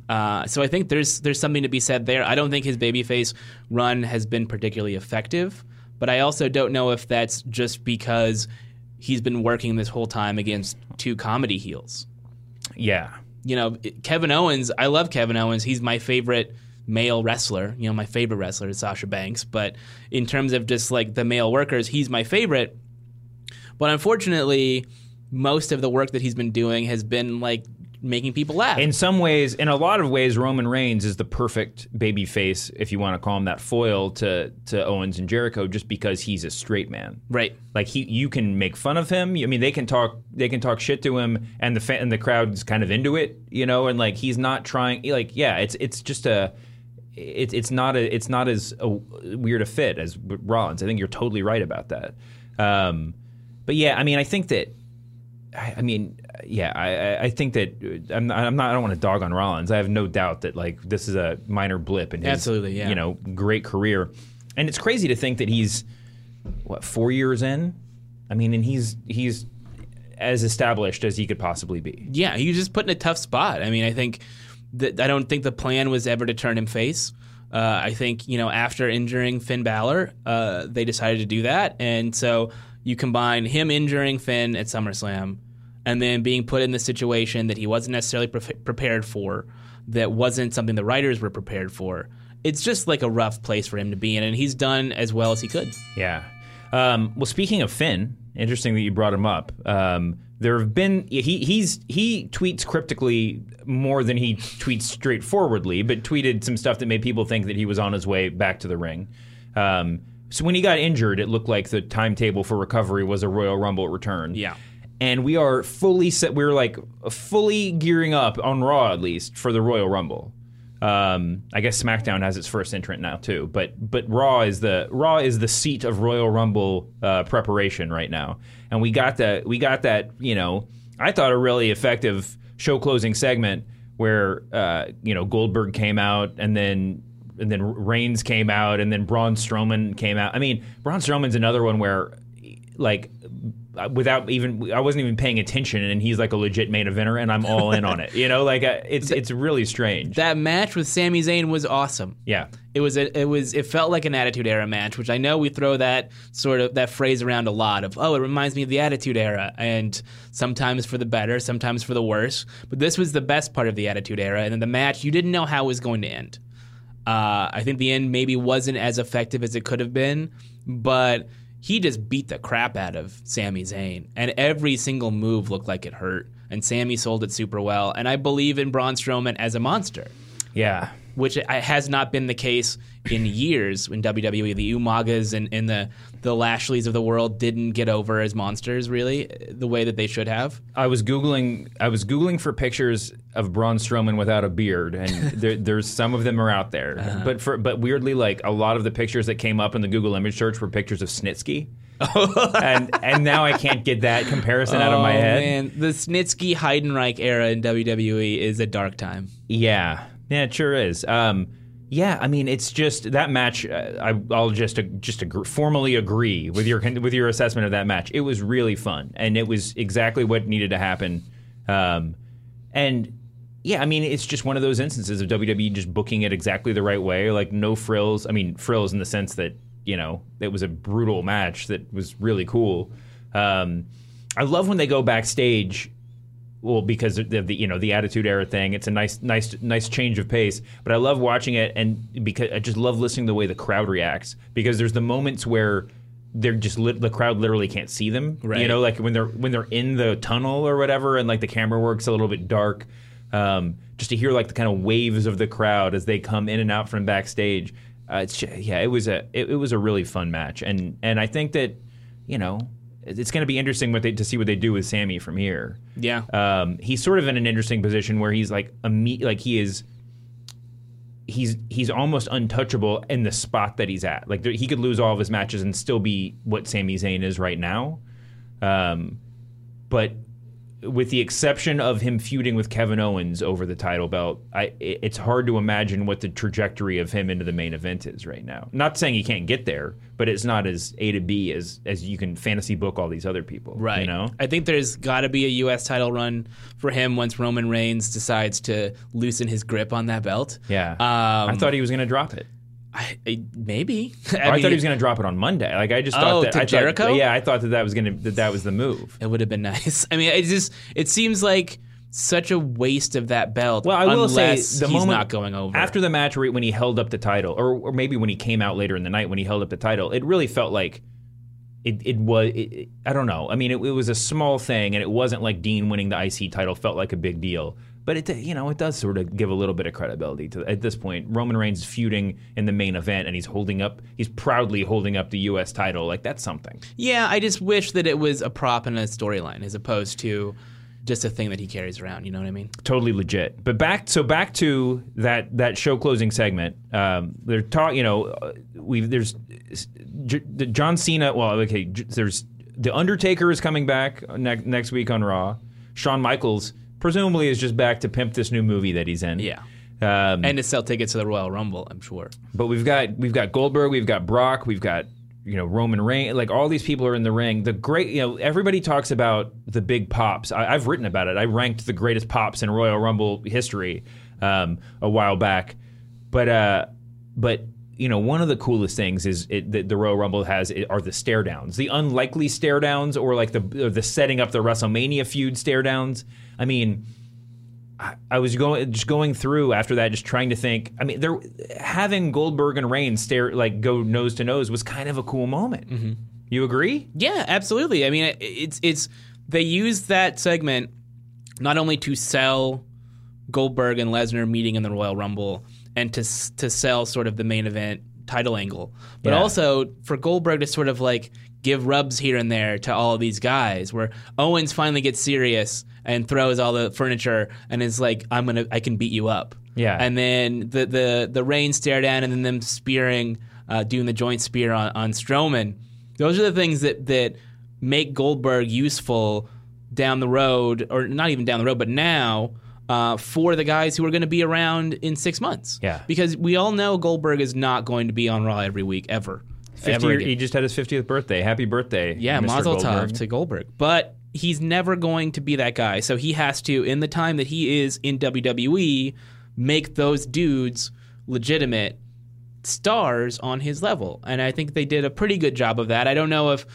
Uh, so I think there's there's something to be said there. I don't think his babyface run has been particularly effective, but I also don't know if that's just because he's been working this whole time against two comedy heels. Yeah. You know, Kevin Owens. I love Kevin Owens. He's my favorite male wrestler. You know, my favorite wrestler is Sasha Banks. But in terms of just like the male workers, he's my favorite. But unfortunately, most of the work that he's been doing has been like making people laugh. In some ways, in a lot of ways, Roman Reigns is the perfect baby face, if you want to call him that, foil to to Owens and Jericho, just because he's a straight man. right. Like he, you can make fun of him. I mean, they can talk, they can talk shit to him, and the fa- and the crowd's kind of into it, you know. And like he's not trying, like yeah, it's it's just a, it's it's not a, it's not as a weird a fit as Rollins. I think you're totally right about that. Um, but yeah, I mean, I think that I, I mean, yeah, I, I think that uh, I'm not, I'm not. I don't want to dog on Rollins. I have no doubt that like this is a minor blip in his Absolutely, yeah. you know great career, and it's crazy to think that he's what four years in. I mean, and he's he's as established as he could possibly be. Yeah, he was just put in a tough spot. I mean, I think that I don't think the plan was ever to turn him face. Uh, I think you know after injuring Finn Balor, uh, they decided to do that, and so you combine him injuring Finn at SummerSlam, and then being put in the situation that he wasn't necessarily pre- prepared for, that wasn't something the writers were prepared for. It's just like a rough place for him to be in, and he's done as well as he could. Yeah. Um, well, speaking of Finn, interesting that you brought him up. Um, there have been he he's he tweets cryptically more than he tweets straightforwardly, but tweeted some stuff that made people think that he was on his way back to the ring. Um, so when he got injured, it looked like the timetable for recovery was a Royal Rumble return. Yeah. And we are fully set. We're like fully gearing up on Raw at least for the Royal Rumble. Um, I guess SmackDown has its first entrant now too, but but Raw is the Raw is the seat of Royal Rumble uh, preparation right now, and we got that we got that you know I thought a really effective show closing segment where uh, you know Goldberg came out and then and then Reigns came out and then Braun Strowman came out. I mean Braun Strowman's another one where like without even I wasn't even paying attention, and he's like a legit main eventer, and I'm all in on it. You know, like uh, it's it's really strange. That match with Sami Zayn was awesome. yeah, It was a, it was it felt like an Attitude Era match, which I know we throw that sort of that phrase around a lot of oh it reminds me of the Attitude Era, and sometimes for the better, sometimes for the worse. But this was the best part of the Attitude Era, and then the match you didn't know how it was going to end. Uh, I think the end maybe wasn't as effective as it could have been, but he just beat the crap out of Sami Zayn, and every single move looked like it hurt. And Sami sold it super well, and I believe in Braun Strowman as a monster yeah. which has not been the case in years in WWE. The Umagas and, and the the Lashleys of the world didn't get over as monsters really the way that they should have. I was googling. I was googling for pictures of Braun Strowman without a beard, and there, there's some of them are out there. But for but weirdly, like a lot of the pictures that came up in the Google image search were pictures of Snitsky, and and now I can't get that comparison out of my Oh, head. man, the Snitsky Heidenreich era in WWE is a dark time. Yeah, yeah, it sure is. Um, yeah, I mean, it's just that match. Uh, I, I'll just just agree, formally agree with your with your assessment of that match. It was really fun, and it was exactly what needed to happen. Um, and yeah, I mean, it's just one of those instances of WWE just booking it exactly the right way, like no frills. I mean, frills in the sense that you know it was a brutal match that was really cool. Um, I love when they go backstage well because of the you know the attitude era thing. It's a nice nice nice change of pace. But i love watching it and because i just love listening to the way the crowd reacts. Because there's the moments where they're just lit, the crowd literally can't see them. You know like when they're when they're in the tunnel or whatever and like the camera works a little bit dark um, just to hear like the kind of waves of the crowd as they come in and out from backstage uh, it's yeah it was a it, it was a really fun match. And and i think that you know it's going to be interesting what they, to see what they do with Sami from here Yeah. um, he's sort of in an interesting position where he's like a me- like he is he's he's almost untouchable in the spot that he's at. Like there, he could lose all of his matches and still be what Sami Zayn is right now. Um, but with the exception of him feuding with Kevin Owens over the title belt, I it's hard to imagine what the trajectory of him into the main event is right now. Not saying he can't get there, but it's not as A to B as as you can fantasy book all these other people. Right. You know. I think there's got to be a U.S. title run for him once Roman Reigns decides to loosen his grip on that belt. Yeah. Um, I thought he was going to drop it. I, I- maybe. Oh, I, thought he was going to drop it on Monday. Like I just oh, thought Oh, that to I thought- Jericho? yeah, I thought that that was going to that that was the move. It would have been nice. I mean, it just it seems like such a waste of that belt. Well, I will say the he's moment not going over after the match when he held up the title, or, or maybe when he came out later in the night when he held up the title, it really felt like it, it was. It- I don't know. I mean, it, it was a small thing, and it wasn't like Dean winning the IC title felt like a big deal. But it, you know, it does sort of give a little bit of credibility to at this point. Roman Reigns is feuding in the main event, and he's holding up. He's proudly holding up the U.S. title. Like that's something. Yeah, I just wish that it was a prop in a storyline as opposed to just a thing that he carries around. You know what I mean? totally legit. But back so back to that that show closing segment. Um, they're talking. You know, uh, we there's J- the John Cena. Well, okay, J- there's the Undertaker is coming back ne- next week on Raw. Shawn Michaels presumably is just back to pimp this new movie that he's in. Yeah. Um, And to sell tickets to the Royal Rumble, I'm sure. but we've got we've got Goldberg, we've got Brock, we've got you know Roman Reigns. Like all these people are in the ring. The great, you know, everybody talks about the big pops. I, I've written about it. I ranked the greatest pops in Royal Rumble history um, a while back. But uh, but you know, one of the coolest things is it, that the Royal Rumble has are the stare downs, the unlikely stare downs, or like the or the setting up the WrestleMania feud stare downs. I mean. I- I was going just going through after that, just trying to think. I mean, there having Goldberg and Reigns stare like go nose to nose was kind of a cool moment. Mm-hmm. You agree? Yeah, absolutely. I mean, it- it's it's they used that segment not only to sell Goldberg and Lesnar meeting in the Royal Rumble and to to sell sort of the main event title angle, but Yeah. also for Goldberg to sort of like give rubs here and there to all of these guys where Owens finally gets serious and throws all the furniture and is like I'm to I can beat you up. Yeah. And then the the the Reigns stare down and then them spearing uh, doing the joint spear on on Strowman. Those are the things that that make Goldberg useful down the road, or not even down the road, but now uh, for the guys who are going to be around in six months. Yeah. because we all know Goldberg is not going to be on Raw every week ever. 50 Ever he just had his 50th birthday. Happy birthday. Yeah, Mr. Mazel Goldberg. Tov to Goldberg. But he's never going to be that guy. So he has to, in the time that he is in WWE, make those dudes legitimate stars on his level. And I think they did a pretty good job of that. I don't know if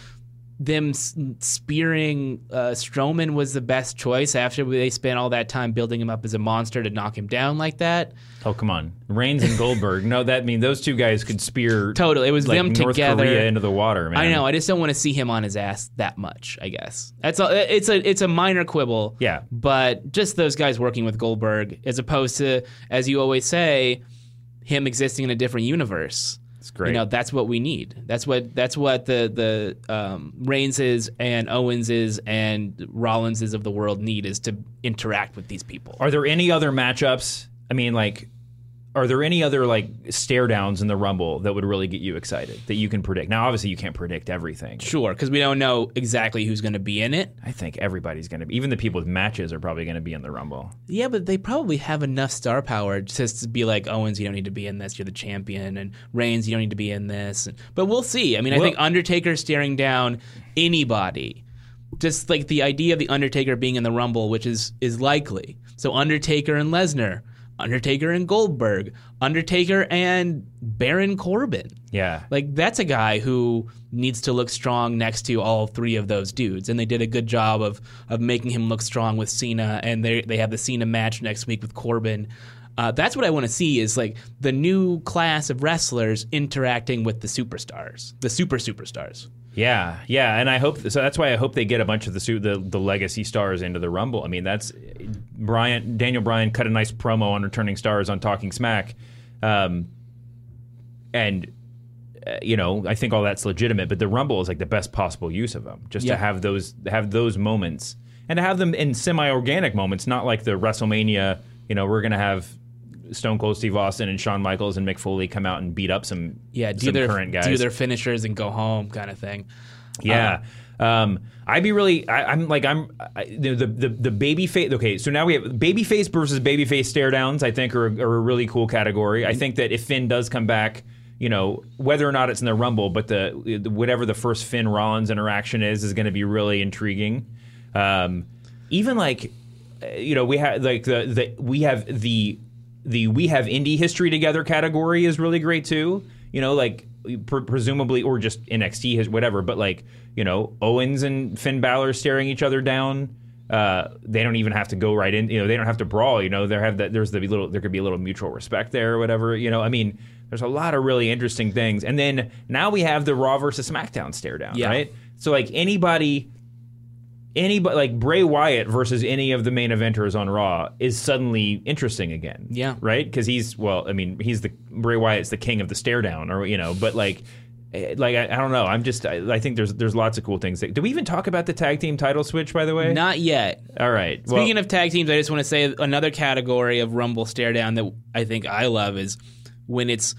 them spearing uh, Strowman was the best choice after they spent all that time building him up as a monster to knock him down like that. Oh come on, Reigns and Goldberg. no, that I mean those two guys could spear Totally. It was like them North together. Korea into the water. Man. I know. I just don't want to see him on his ass that much. I guess that's a, it's a it's a minor quibble. Yeah. but just those guys working with Goldberg, as opposed to, as you always say, him existing in a different universe. It's great. You know, that's what we need. That's what that's what the the um, Reigns and Owens and Rollins of the world need is to interact with these people. Are there any other matchups? I mean, like, are there any other like stare downs in the Rumble that would really get you excited that you can predict? Now, obviously, you can't predict everything. Sure, because we don't know exactly who's going to be in it. I think everybody's going to be, even the people with matches are probably going to be in the Rumble. Yeah, but they probably have enough star power just to be like Owens, you don't need to be in this. You're the champion, and Reigns, you don't need to be in this. But we'll see. I mean, I think Undertaker staring down anybody, just like the idea of the Undertaker being in the Rumble, which is is likely. So Undertaker and Lesnar, Undertaker and Goldberg, Undertaker and Baron Corbin. Yeah. Like that's a guy who needs to look strong next to all three of those dudes, and they did a good job of of making him look strong with Cena, and they they have the Cena match next week with Corbin. Uh, that's what I want to see is like the new class of wrestlers interacting with the superstars, the super superstars. Yeah, yeah, and I hope so. That's why I hope they get a bunch of the the the legacy stars into the Rumble. I mean, that's Brian Daniel Bryan cut a nice promo on returning stars on Talking Smack, um, and uh, you know I think all that's legitimate. But the Rumble is like the best possible use of them, just Yeah. to have those have those moments and to have them in semi organic moments, not like the WrestleMania. You know, we're gonna have. Stone Cold Steve Austin and Shawn Michaels and Mick Foley come out and beat up some Yeah, do some their current guys. do their finishers and go home kind of thing. Yeah. Um, I'd be really. I, I'm like I'm I, the the the, the baby face. Okay, so now we have baby face versus baby face stare downs. I think are, are a really cool category. I think that if Finn does come back, you know, whether or not it's in the Rumble, but the whatever the first Finn Rollins interaction is is going to be really intriguing. Um, even like, you know, we have like the the we have the the we have indie history together category is really great too. You know, like pre- presumably or just NXT has whatever, but like you know Owens and Finn Balor staring each other down. Uh, they don't even have to go right in. You know, they don't have to brawl. You know, there have that. There's the little. There could be a little mutual respect there or whatever. You know, I mean, there's a lot of really interesting things. And then now we have the Raw versus SmackDown stare down, Yeah. right? So like anybody anybody like Bray Wyatt versus any of the main eventers on Raw is suddenly interesting again. Yeah. Right? Because he's well, I mean, he's the Bray Wyatt's the king of the stare down, or you know, but like. eh, Like I, I don't know, I'm just I, I think there's there's lots of cool things. That, did we even talk about the tag team title switch? By the way, Not yet. All right. Well, Speaking of tag teams, I just want to say another category of Rumble stare down that I think I love is when it's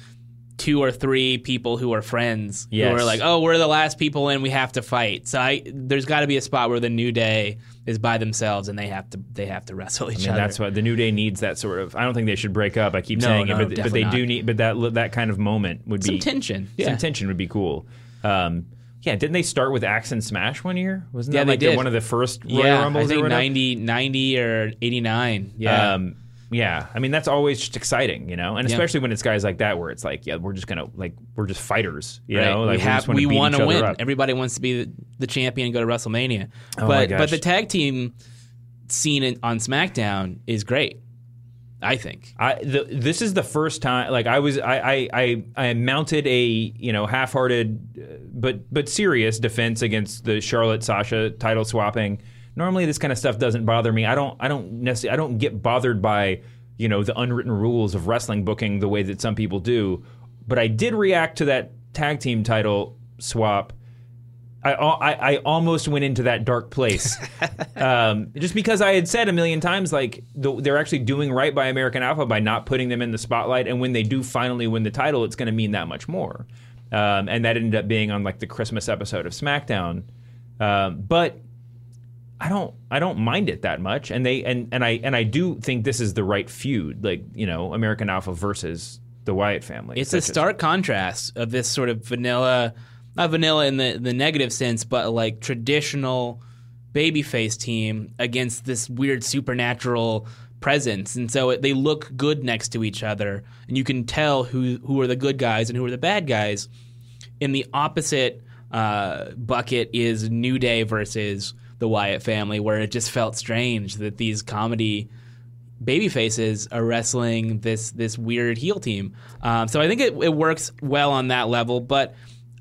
two or three people who are friends Yes. who are like, oh, we're the last people in, we have to fight. So I, there's got to be a spot where the New Day is by themselves and they have to they have to wrestle each I mean, other. that's what the New Day needs. That sort of. I don't think they should break up. I keep No, saying no, it, but, but they do not. need. But that that kind of moment would some be tension. Some Yeah. tension would be cool. Um, yeah, didn't they start with Axe and Smash one year? Wasn't Yeah, that like one of the first Royal yeah, Rumbles I think or 90, 90 or 89. Yeah. Um, yeah, I mean that's always just exciting, you know, and Yeah. especially when it's guys like that where it's like, yeah, we're just gonna like we're just fighters, you Right. know, like we have we want to win. up. Everybody wants to be the, the champion and go to WrestleMania. Oh my but gosh. but the tag team scene in, on SmackDown is great. I think. I the, this is the first time like I was I I I, I mounted a you know half-hearted uh, but but serious defense against the Charlotte Sasha title swapping. Normally this kind of stuff doesn't bother me. I don't I don't necessarily I don't get bothered by you know the unwritten rules of wrestling booking the way that some people do. But I did react to that tag team title swap. I, I, I almost went into that dark place um, just because I had said a million times like the, they're actually doing right by American Alpha by not putting them in the spotlight, and when they do finally win the title, it's going to mean that much more. Um, and that ended up being on like the Christmas episode of SmackDown, um, but I don't I don't mind it that much, and they and and I and I do think this is the right feud, like you know American Alpha versus the Wyatt family. It's a Such as- stark contrast of this sort of vanilla, not vanilla in the, the negative sense, but like traditional babyface team against this weird supernatural presence. And so it, they look good next to each other, and you can tell who, who are the good guys and who are the bad guys. In the opposite uh, bucket is New Day versus the Wyatt family, where it just felt strange that these comedy baby faces are wrestling this this weird heel team. Um, so I think it, it works well on that level, but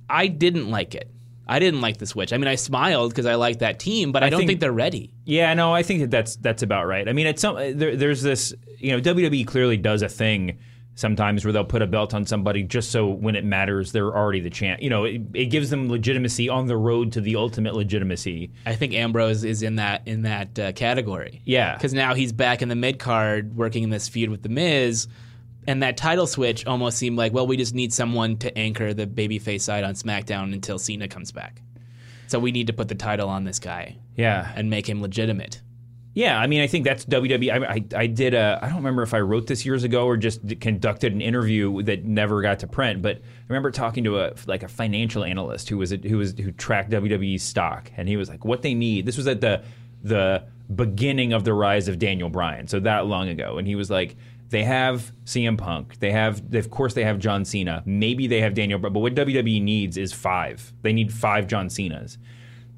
I didn't like it. I didn't like the switch. I mean, I smiled because I like that team, but I, don't think- think, they're ready. Yeah, no, I think that that's that's about right. I mean, it's some there, there's this, you know, WWE clearly does a thing sometimes where they'll put a belt on somebody just so when it matters they're already the champ. You know, it, it gives them legitimacy on the road to the ultimate legitimacy. I think Ambrose is in that in that uh, category. Yeah. because now he's back in the mid card working in this feud with the Miz. And that title switch almost seemed like, well, we just need someone to anchor the babyface side on SmackDown until Cena comes back. So we need to put the title on this guy Yeah, and make him legitimate. Yeah. I mean, I think that's WWE. I, I, I did a. I don't remember if I wrote this years ago or just conducted an interview that never got to print. But I remember talking to a like a financial analyst who was a, who was who tracked WWE stock, and he was like, "What they need." This was at the the beginning of the rise of Daniel Bryan, so that long ago, and he was like. They have CM Punk. They have, of course, they have John Cena. Maybe they have Daniel, Bryan, but what WWE needs is five. They need five John Cenas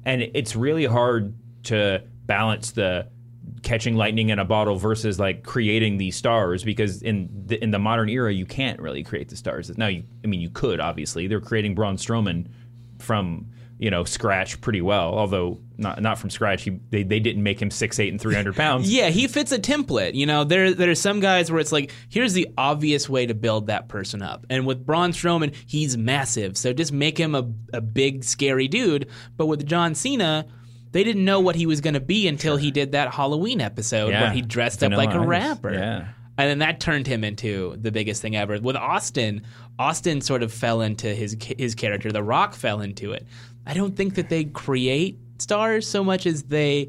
and it's really hard to balance the catching lightning in a bottle versus like creating these stars because in the, in the modern era you can't really create the stars. Now you I mean you could obviously. They're creating Braun Strowman from you know scratch pretty well, although not not from scratch. He, they they didn't make him six eight and three hundred pounds. Yeah, he fits a template. You know, there there's some guys where it's like, here's the obvious way to build that person up. And with Braun Strowman, he's massive, so just make him a a big scary dude. But with John Cena, they didn't know what he was going to be until he did that Halloween episode Yeah, where he dressed up Vanilla like a rapper. Yeah. And then that turned him into the biggest thing ever. With Austin, Austin sort of fell into his his character. The Rock fell into it. I don't think that they create stars so much as they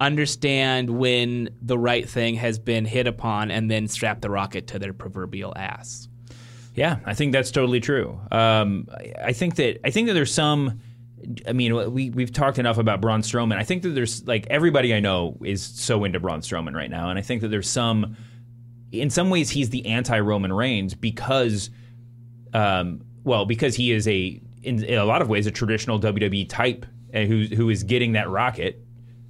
understand when the right thing has been hit upon and then strap the rocket to their proverbial ass. Yeah, I think that's totally true. Um, I think that I think that there's some. I mean, we we've talked enough about Braun Strowman. I think that there's like everybody I know is so into Braun Strowman right now, and I think that there's some. In some ways, he's the anti Roman Reigns because, um, well, because he is a in, in a lot of ways a traditional WWE type uh, who who is getting that rocket.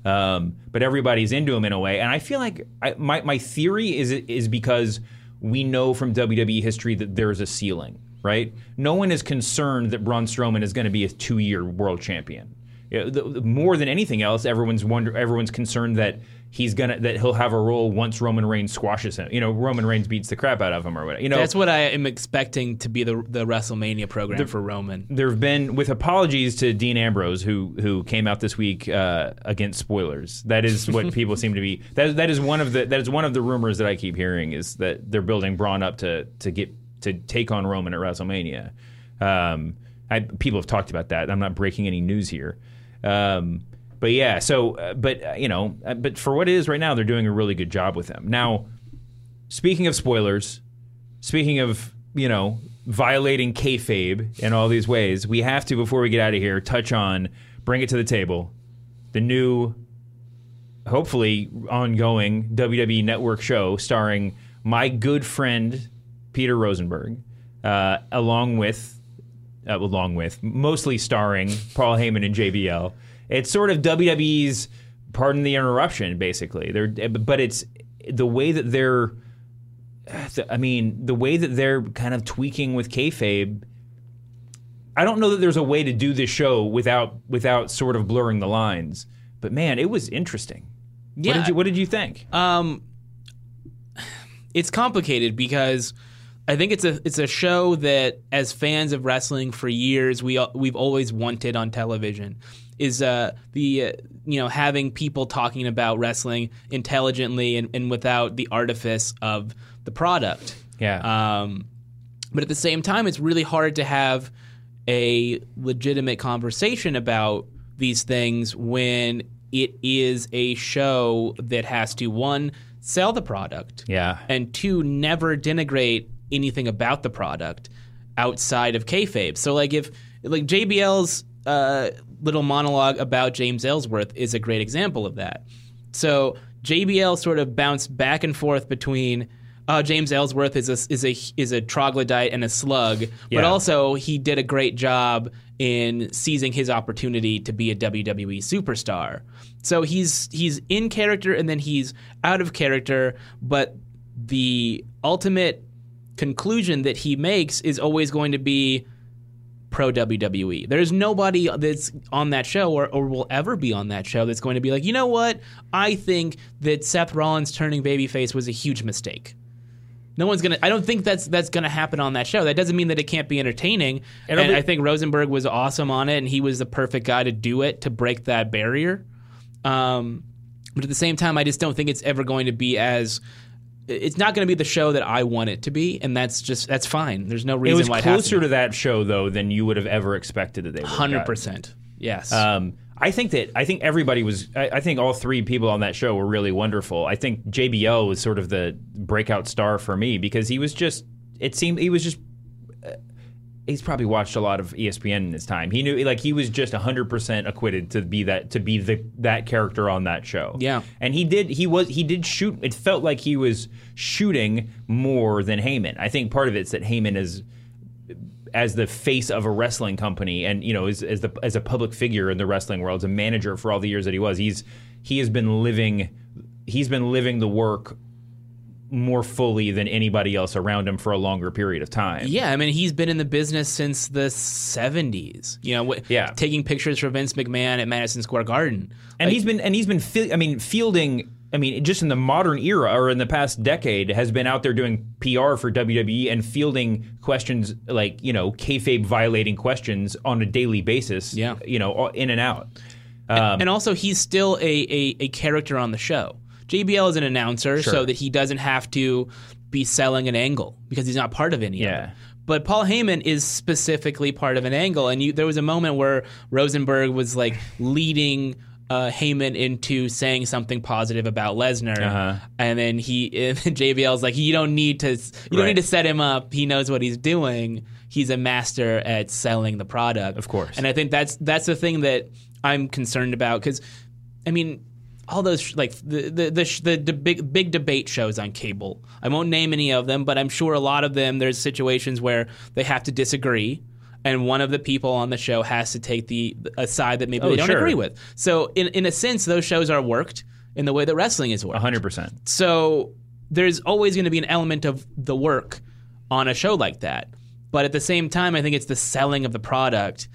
Um, but everybody's into him in a way, and I feel like I, my my theory is is because we know from WWE history that there's a ceiling, right? No one is concerned that Braun Strowman is going to be a two year world champion. Yeah, the, the- more than anything else, everyone's wonder everyone's concerned that he's gonna that he'll have a role once Roman Reigns squashes him. You know, Roman Reigns beats the crap out of him or whatever. You know, That's what I am expecting to be the the WrestleMania program for Roman. there have been, with apologies to Dean Ambrose, who who came out this week uh, against spoilers. That is what people seem to be. That that is one of the that is one of the rumors that I keep hearing is that they're building Braun up to to get to take on Roman at WrestleMania. Um, I, people have talked about that. I'm not breaking any news here. Um, but yeah, so uh, but uh, you know, uh, but for what it is right now, they're doing a really good job with him. Now, speaking of spoilers, speaking of you know violating kayfabe in all these ways, we have to before we get out of here touch on bring it to the table, the new, hopefully ongoing WWE Network show starring my good friend Peter Rosenberg, uh, along with. Uh, along with mostly starring Paul Heyman and JBL. It's sort of WWE's pardon the interruption, basically. They're but it's the way that they're I mean, the way that they're kind of tweaking with kayfabe, I don't know that there's a way to do this show without without sort of blurring the lines. But man, it was interesting. Yeah. What did you What did you think? Um, it's complicated because I think it's a it's a show that as fans of wrestling for years we we've always wanted on television is uh, the uh, you know having people talking about wrestling intelligently and, and without the artifice of the product. Yeah. Um, but at the same time, it's really hard to have a legitimate conversation about these things when it is a show that has to one sell the product, Yeah. and two never denigrate anything about the product outside of kayfabe. So like if like JBL's uh, little monologue about James Ellsworth is a great example of that. So JBL sort of bounced back and forth between. Uh, James Ellsworth is a is a is a troglodyte and a slug, but also he did a great job in seizing his opportunity to be a WWE superstar. So he's he's in character and then he's out of character, but the ultimate conclusion that he makes is always going to be pro WWE. There's nobody that's on that show or, or will ever be on that show that's going to be like, you know what? I think that Seth Rollins turning babyface was a huge mistake. No one's gonna. I don't think that's that's gonna happen on that show. That doesn't mean that it can't be entertaining. And It'll be- I think Rosenberg was awesome on it, and he was the perfect guy to do it to break that barrier. Um, but at the same time, I just don't think it's ever going to be as. It's not going to be the show that I want it to be, and that's just that's fine. There's no reason. It was why closer it to that show though than you would have ever expected that they would. Hundred percent. Yes. Um, I think that I think everybody was. I, I think all three people on that show were really wonderful. I think JBL was sort of the breakout star for me because he was just. It seemed he was just. He's probably watched a lot of ESPN in his time. He knew, like, he was just hundred percent acquitted to be that to be the that character on that show. Yeah. and he did. He was. He did shoot. It felt like he was shooting more than Heyman. I think part of it's that Heyman is as the face of a wrestling company and you know as, as the as a public figure in the wrestling world as a manager for all the years that he was he's he has been living he's been living the work more fully than anybody else around him for a longer period of time Yeah, I mean he's been in the business since the '70s. You know, Yeah. taking pictures for Vince McMahon at Madison Square Garden. and he's been and he's been fi- I mean fielding I mean just in the modern era or in the past decade has been out there doing PR for WWE and fielding questions like you know kayfabe violating questions on a daily basis Yeah. you know in and out um, and also he's still a, a, a character on the show. JBL is an announcer, so that he doesn't have to be selling an angle because he's not part of any Yeah. of it. But Paul Heyman is specifically part of an angle, and you, there was a moment where Rosenberg was like leading uh, Heyman into saying something positive about Lesnar, Uh-huh. and then he and then JBL's like, you don't need to, you don't Right. need to set him up. He knows what he's doing. He's a master at selling the product, Of course. And I think that's that's the thing that I'm concerned about because, I mean, all those sh- like the the the, sh- the, the big big debate shows on cable. I won't name any of them, but I'm sure a lot of them. There's situations where they have to disagree, and one of the people on the show has to take the a side that maybe Oh, they don't sure. agree with. So in in a sense, those shows are worked in the way that wrestling is worked. 100% So there's always going to be an element of the work on a show like that. But at the same time, I think it's the selling of the product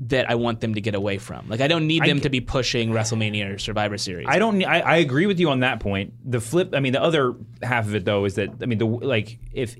that I want them to get away from. Like I don't need them to be pushing WrestleMania or Survivor Series. I don't. I, I agree with you on that point. The flip. I mean, the other half of it though is that I mean, the like if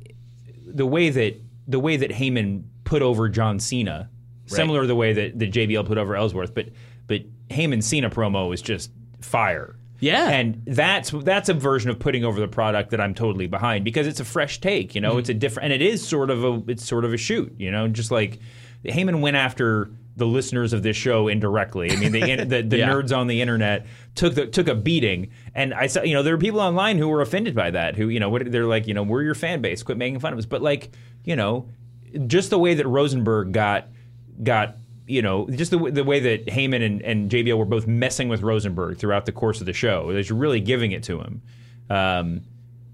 the way that the way that Heyman put over John Cena, similar to the way that, that JBL put over Ellsworth, but but Heyman Cena promo is just fire. Yeah. and that's that's a version of putting over the product that I'm totally behind because it's a fresh take. You know, Mm-hmm. it's a different, and it is sort of a it's sort of a shoot. You know, just like Heyman went after the listeners of this show indirectly. I mean, the the, the Yeah. nerds on the internet took the took a beating, and I saw you know there are people online who were offended by that. Who you know what they're like you know we're your fan base, quit making fun of us. But like you know, just the way that Rosenberg got got you know just the, the way that Heyman and, and JBL were both messing with Rosenberg throughout the course of the show. They're really giving it to him. Um,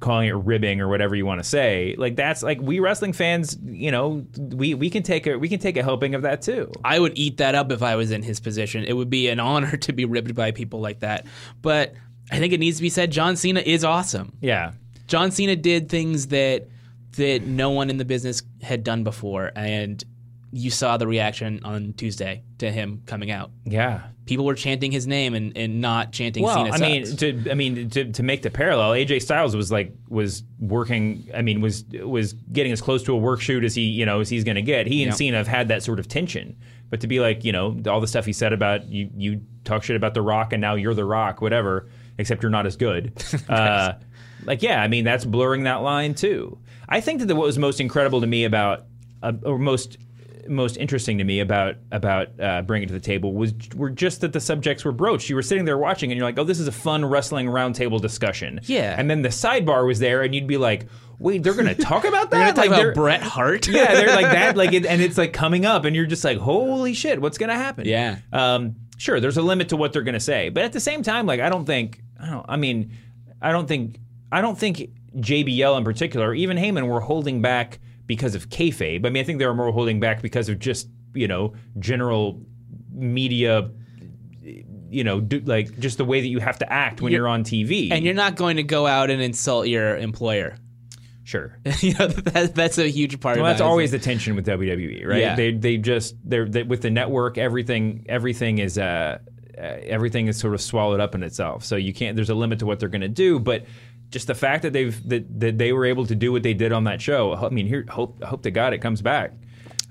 calling it ribbing or whatever you want to say like that's like we wrestling fans you know we we can take a we can take a helping of that too I would eat that up if I was in his position. It would be an honor to be ribbed by people like that. But I think it needs to be said John Cena is awesome. yeah John Cena did things that that no one in the business had done before and you saw the reaction on Tuesday to him coming out. yeah People were chanting his name and, and not chanting well, Cena I mean, sucks. to I mean to, to make the parallel, AJ Styles was like was working. I mean, was was getting as close to a work shoot as he you know as he's going to get. He and Yeah. Cena have had that sort of tension, but to be like you know all the stuff he said about you you talk shit about the Rock and now you're the Rock, whatever. Except you're not as good. uh, like yeah, I mean that's blurring that line too. I think that the, what was most incredible to me about uh, or most most interesting to me about about uh, Bring It to the Table was were just that the subjects were broached. You were sitting there watching, and you're like, "Oh, this is a fun wrestling roundtable discussion." Yeah. and then the sidebar was there, and you'd be like, "Wait, they're going to talk about that? Like, about Bret Hart. yeah, they're like that, like, it, and it's like coming up, and you're just like, "Holy shit, what's going to happen?" Yeah. Um, sure, there's a limit to what they're going to say, but at the same time, like, I don't think, I don't, I mean, I don't think, I don't think JBL in particular, or even Heyman, were holding back because of kayfabe. I mean, I think they were more holding back because of just you know general media. You know, do, like just the way that you have to act when you're, You're- on TV. and you're not going to go out and insult your employer. sure. you know that, that's a huge part Well, of that's that. always the tension with WWE, right? Yeah. They they just they're they, with the network, everything everything is uh, uh everything is sort of swallowed up in itself. So you can't. There's a limit to what they're going to do, but. Just the fact that they've that, that they were able to do what they did on that show. I mean, here hope hope to God it comes back.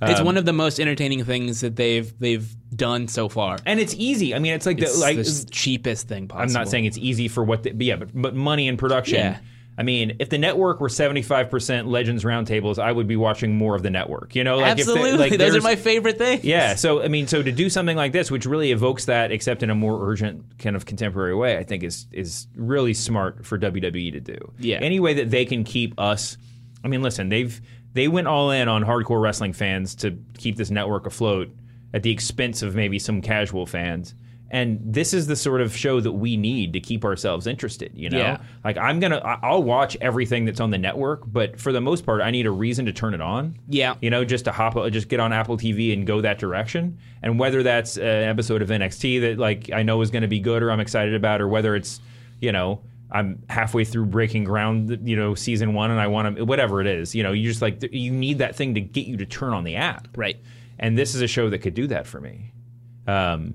It's Um, one of the most entertaining things that they've they've done so far. and it's easy. I mean, it's like It's the, like the cheapest thing possible. I'm not saying it's easy for what, the, but yeah, but, but money and production. Yeah. I mean, if the network were 75% Legends roundtables, I would be watching more of the network. You know, like if Absolutely, the, like those are my favorite things. Yeah, so I mean, so to do something like this, which really evokes that, except in a more urgent kind of contemporary way, I think is is really smart for WWE to do. Yeah. any way that they can keep us. I mean, listen, they've they went all in on hardcore wrestling fans to keep this network afloat at the expense of maybe some casual fans. And this is the sort of show that we need to keep ourselves interested. You know, Yeah. like I'm gonna, I'll watch everything that's on the network, but for the most part, I need a reason to turn it on Yeah. you know, just to hop, just get on Apple TV and go that direction. And whether that's an episode of NXT that like I know is going to be good or I'm excited about, or whether it's, you know, I'm halfway through Breaking Ground, you know, season one, and I want to, whatever it is, you know, you just like you need that thing to get you to turn on the app, Right. And this is a show that could do that for me. Um,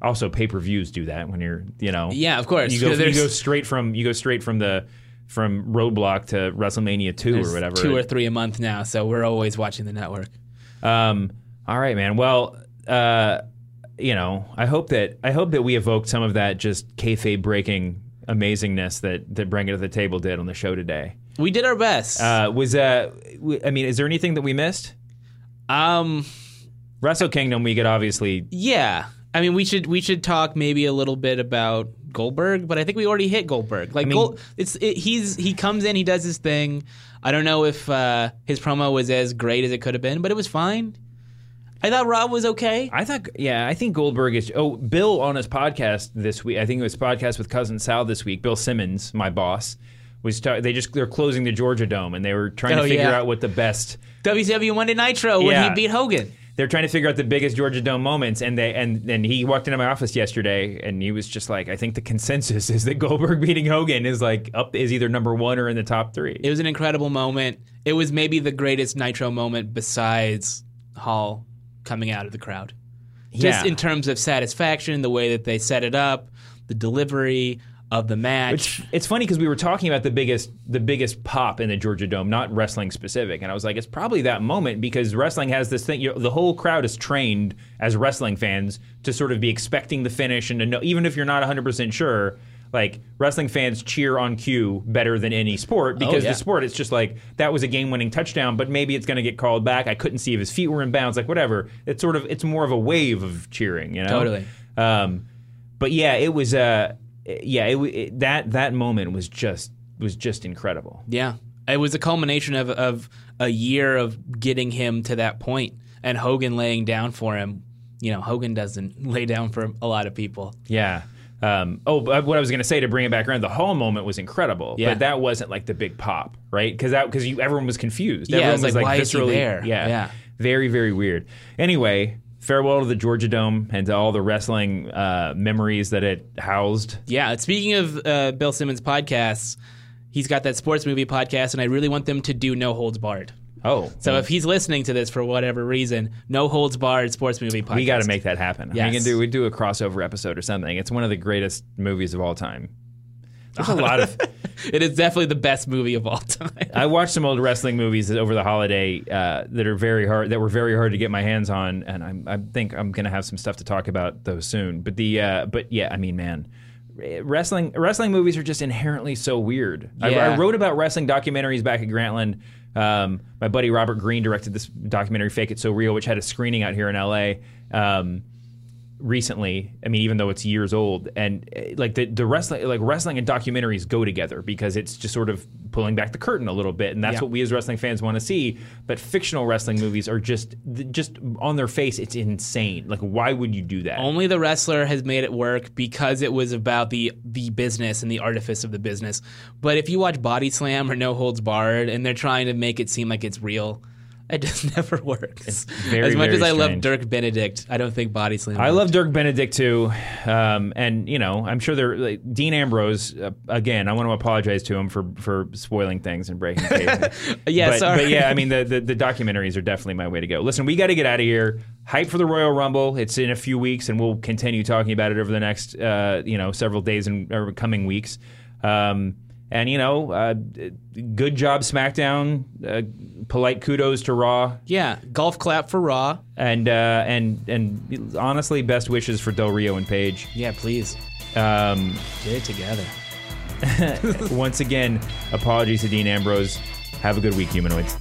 also, pay per views do that when you're, you know, Yeah, of course. you go, you go straight from you go straight from the from Roadblock to WrestleMania two or whatever. Two or three a month now, so we're always watching the network. Um, all right, man. Well, uh, you know, I hope that I hope that we evoked some of that just kayfabe breaking amazingness that that Bring It to the Table did on the show today. We did our best. Uh, was uh, w- I mean, is there anything that we missed? um, Wrestle Kingdom, we could obviously. yeah. I mean, we should we should talk maybe a little bit about Goldberg, but I think we already hit Goldberg. Like, mean- Gold, it's it, he's he comes in, he does his thing. I don't know if uh, his promo was as great as it could have been, but it was fine. I thought Rob was okay. I thought, yeah, I think Goldberg is. Oh, Bill on his podcast this week. I think it was podcast with cousin Sal this week. Bill Simmons, my boss, was. Ta- they just they're closing the Georgia Dome and they were trying Oh, to figure yeah. out what the best WCW Monday Nitro when Yeah. he beat Hogan. They're trying to figure out the biggest Georgia Dome moments, and they and and he walked into my office yesterday, and he was just like, I think the consensus is that Goldberg beating Hogan is like up is either number one or in the top three. It was an incredible moment. It was maybe the greatest Nitro moment besides Hall coming out of the crowd. Just Yeah. in terms of satisfaction, the way that they set it up, the delivery of the match. It's, it's funny because we were talking about the biggest the biggest pop in the Georgia Dome, not wrestling specific, and I was like, it's probably that moment because wrestling has this thing. You know, the whole crowd is trained as wrestling fans to sort of be expecting the finish and to know, even if you're not 100 percent sure. like wrestling fans cheer on cue better than any sport because yeah. the sport it's just like that was a game-winning touchdown, but maybe it's going to get called back. I couldn't see if his feet were in bounds, like whatever. It's sort of it's more of a wave of cheering, you know. Totally. Um, but yeah, it was uh, yeah, it, it that that moment was just was just incredible. Yeah, it was a culmination of of a year of getting him to that point, and Hogan laying down for him. You know, Hogan doesn't lay down for a lot of people. Yeah. Um, oh, but what I was going to say to bring it back around, the Hall moment was incredible, Yeah. but that wasn't like the big pop, right? Because that because everyone was confused. Yeah, everyone it's like, why is he there? Yeah, Yeah. very very weird. Anyway, farewell to the Georgia Dome and to all the wrestling uh, memories that it housed. Yeah. Speaking of uh, Bill Simmons podcasts, he's got that sports movie podcast, and I really want them to do No Holds Barred. Oh, So if he's listening to this for whatever reason, No Holds Barred sports movie podcast. we got to make that happen. We can do we do a crossover episode or something. It's one of the greatest movies of all time. There's a lot of. It is definitely the best movie of all time. I watched some old wrestling movies over the holiday uh, that are very hard, that were very hard to get my hands on, and I'm, I think I'm going to have some stuff to talk about those soon. But the, uh, but yeah, I mean, man, wrestling wrestling movies are just inherently so weird. I, I wrote about wrestling documentaries back at Grantland. Um, my buddy Robert Greene directed this documentary, "Fake It So Real," which had a screening out here in LA. Um, recently. I mean, even though it's years old, and uh, like the the wrestling, like wrestling and documentaries go together because it's just sort of pulling back the curtain a little bit, and that's Yeah. what we as wrestling fans want to see. But fictional wrestling movies are just just on their face, it's insane. Like, why would you do that? Only the wrestler has made it work because it was about the the business and the artifice of the business. But if you watch Body Slam or No Holds Barred and they're trying to make it seem like it's real, it just never works. very, as much as I love. Dirk Benedict, I don't think Body Slam. I worked. love Dirk Benedict too, um, and you know I'm sure they're like, Dean Ambrose. Uh, again, I want to apologize to him for for spoiling things and breaking. Yeah, but, sorry. but yeah, I mean the, the the documentaries are definitely my way to go. Listen, we got to get out of here. Hype for the Royal Rumble. It's in a few weeks, and we'll continue talking about it over the next uh, you know several days and or coming weeks. Um, and you know, uh, good job SmackDown. Uh, polite kudos to Raw. Yeah, golf clap for Raw. And uh, and and honestly, best wishes for Del Rio and Paige. Yeah, please Um, get it together. once again, apologies to Dean Ambrose. Have a good week, humanoids.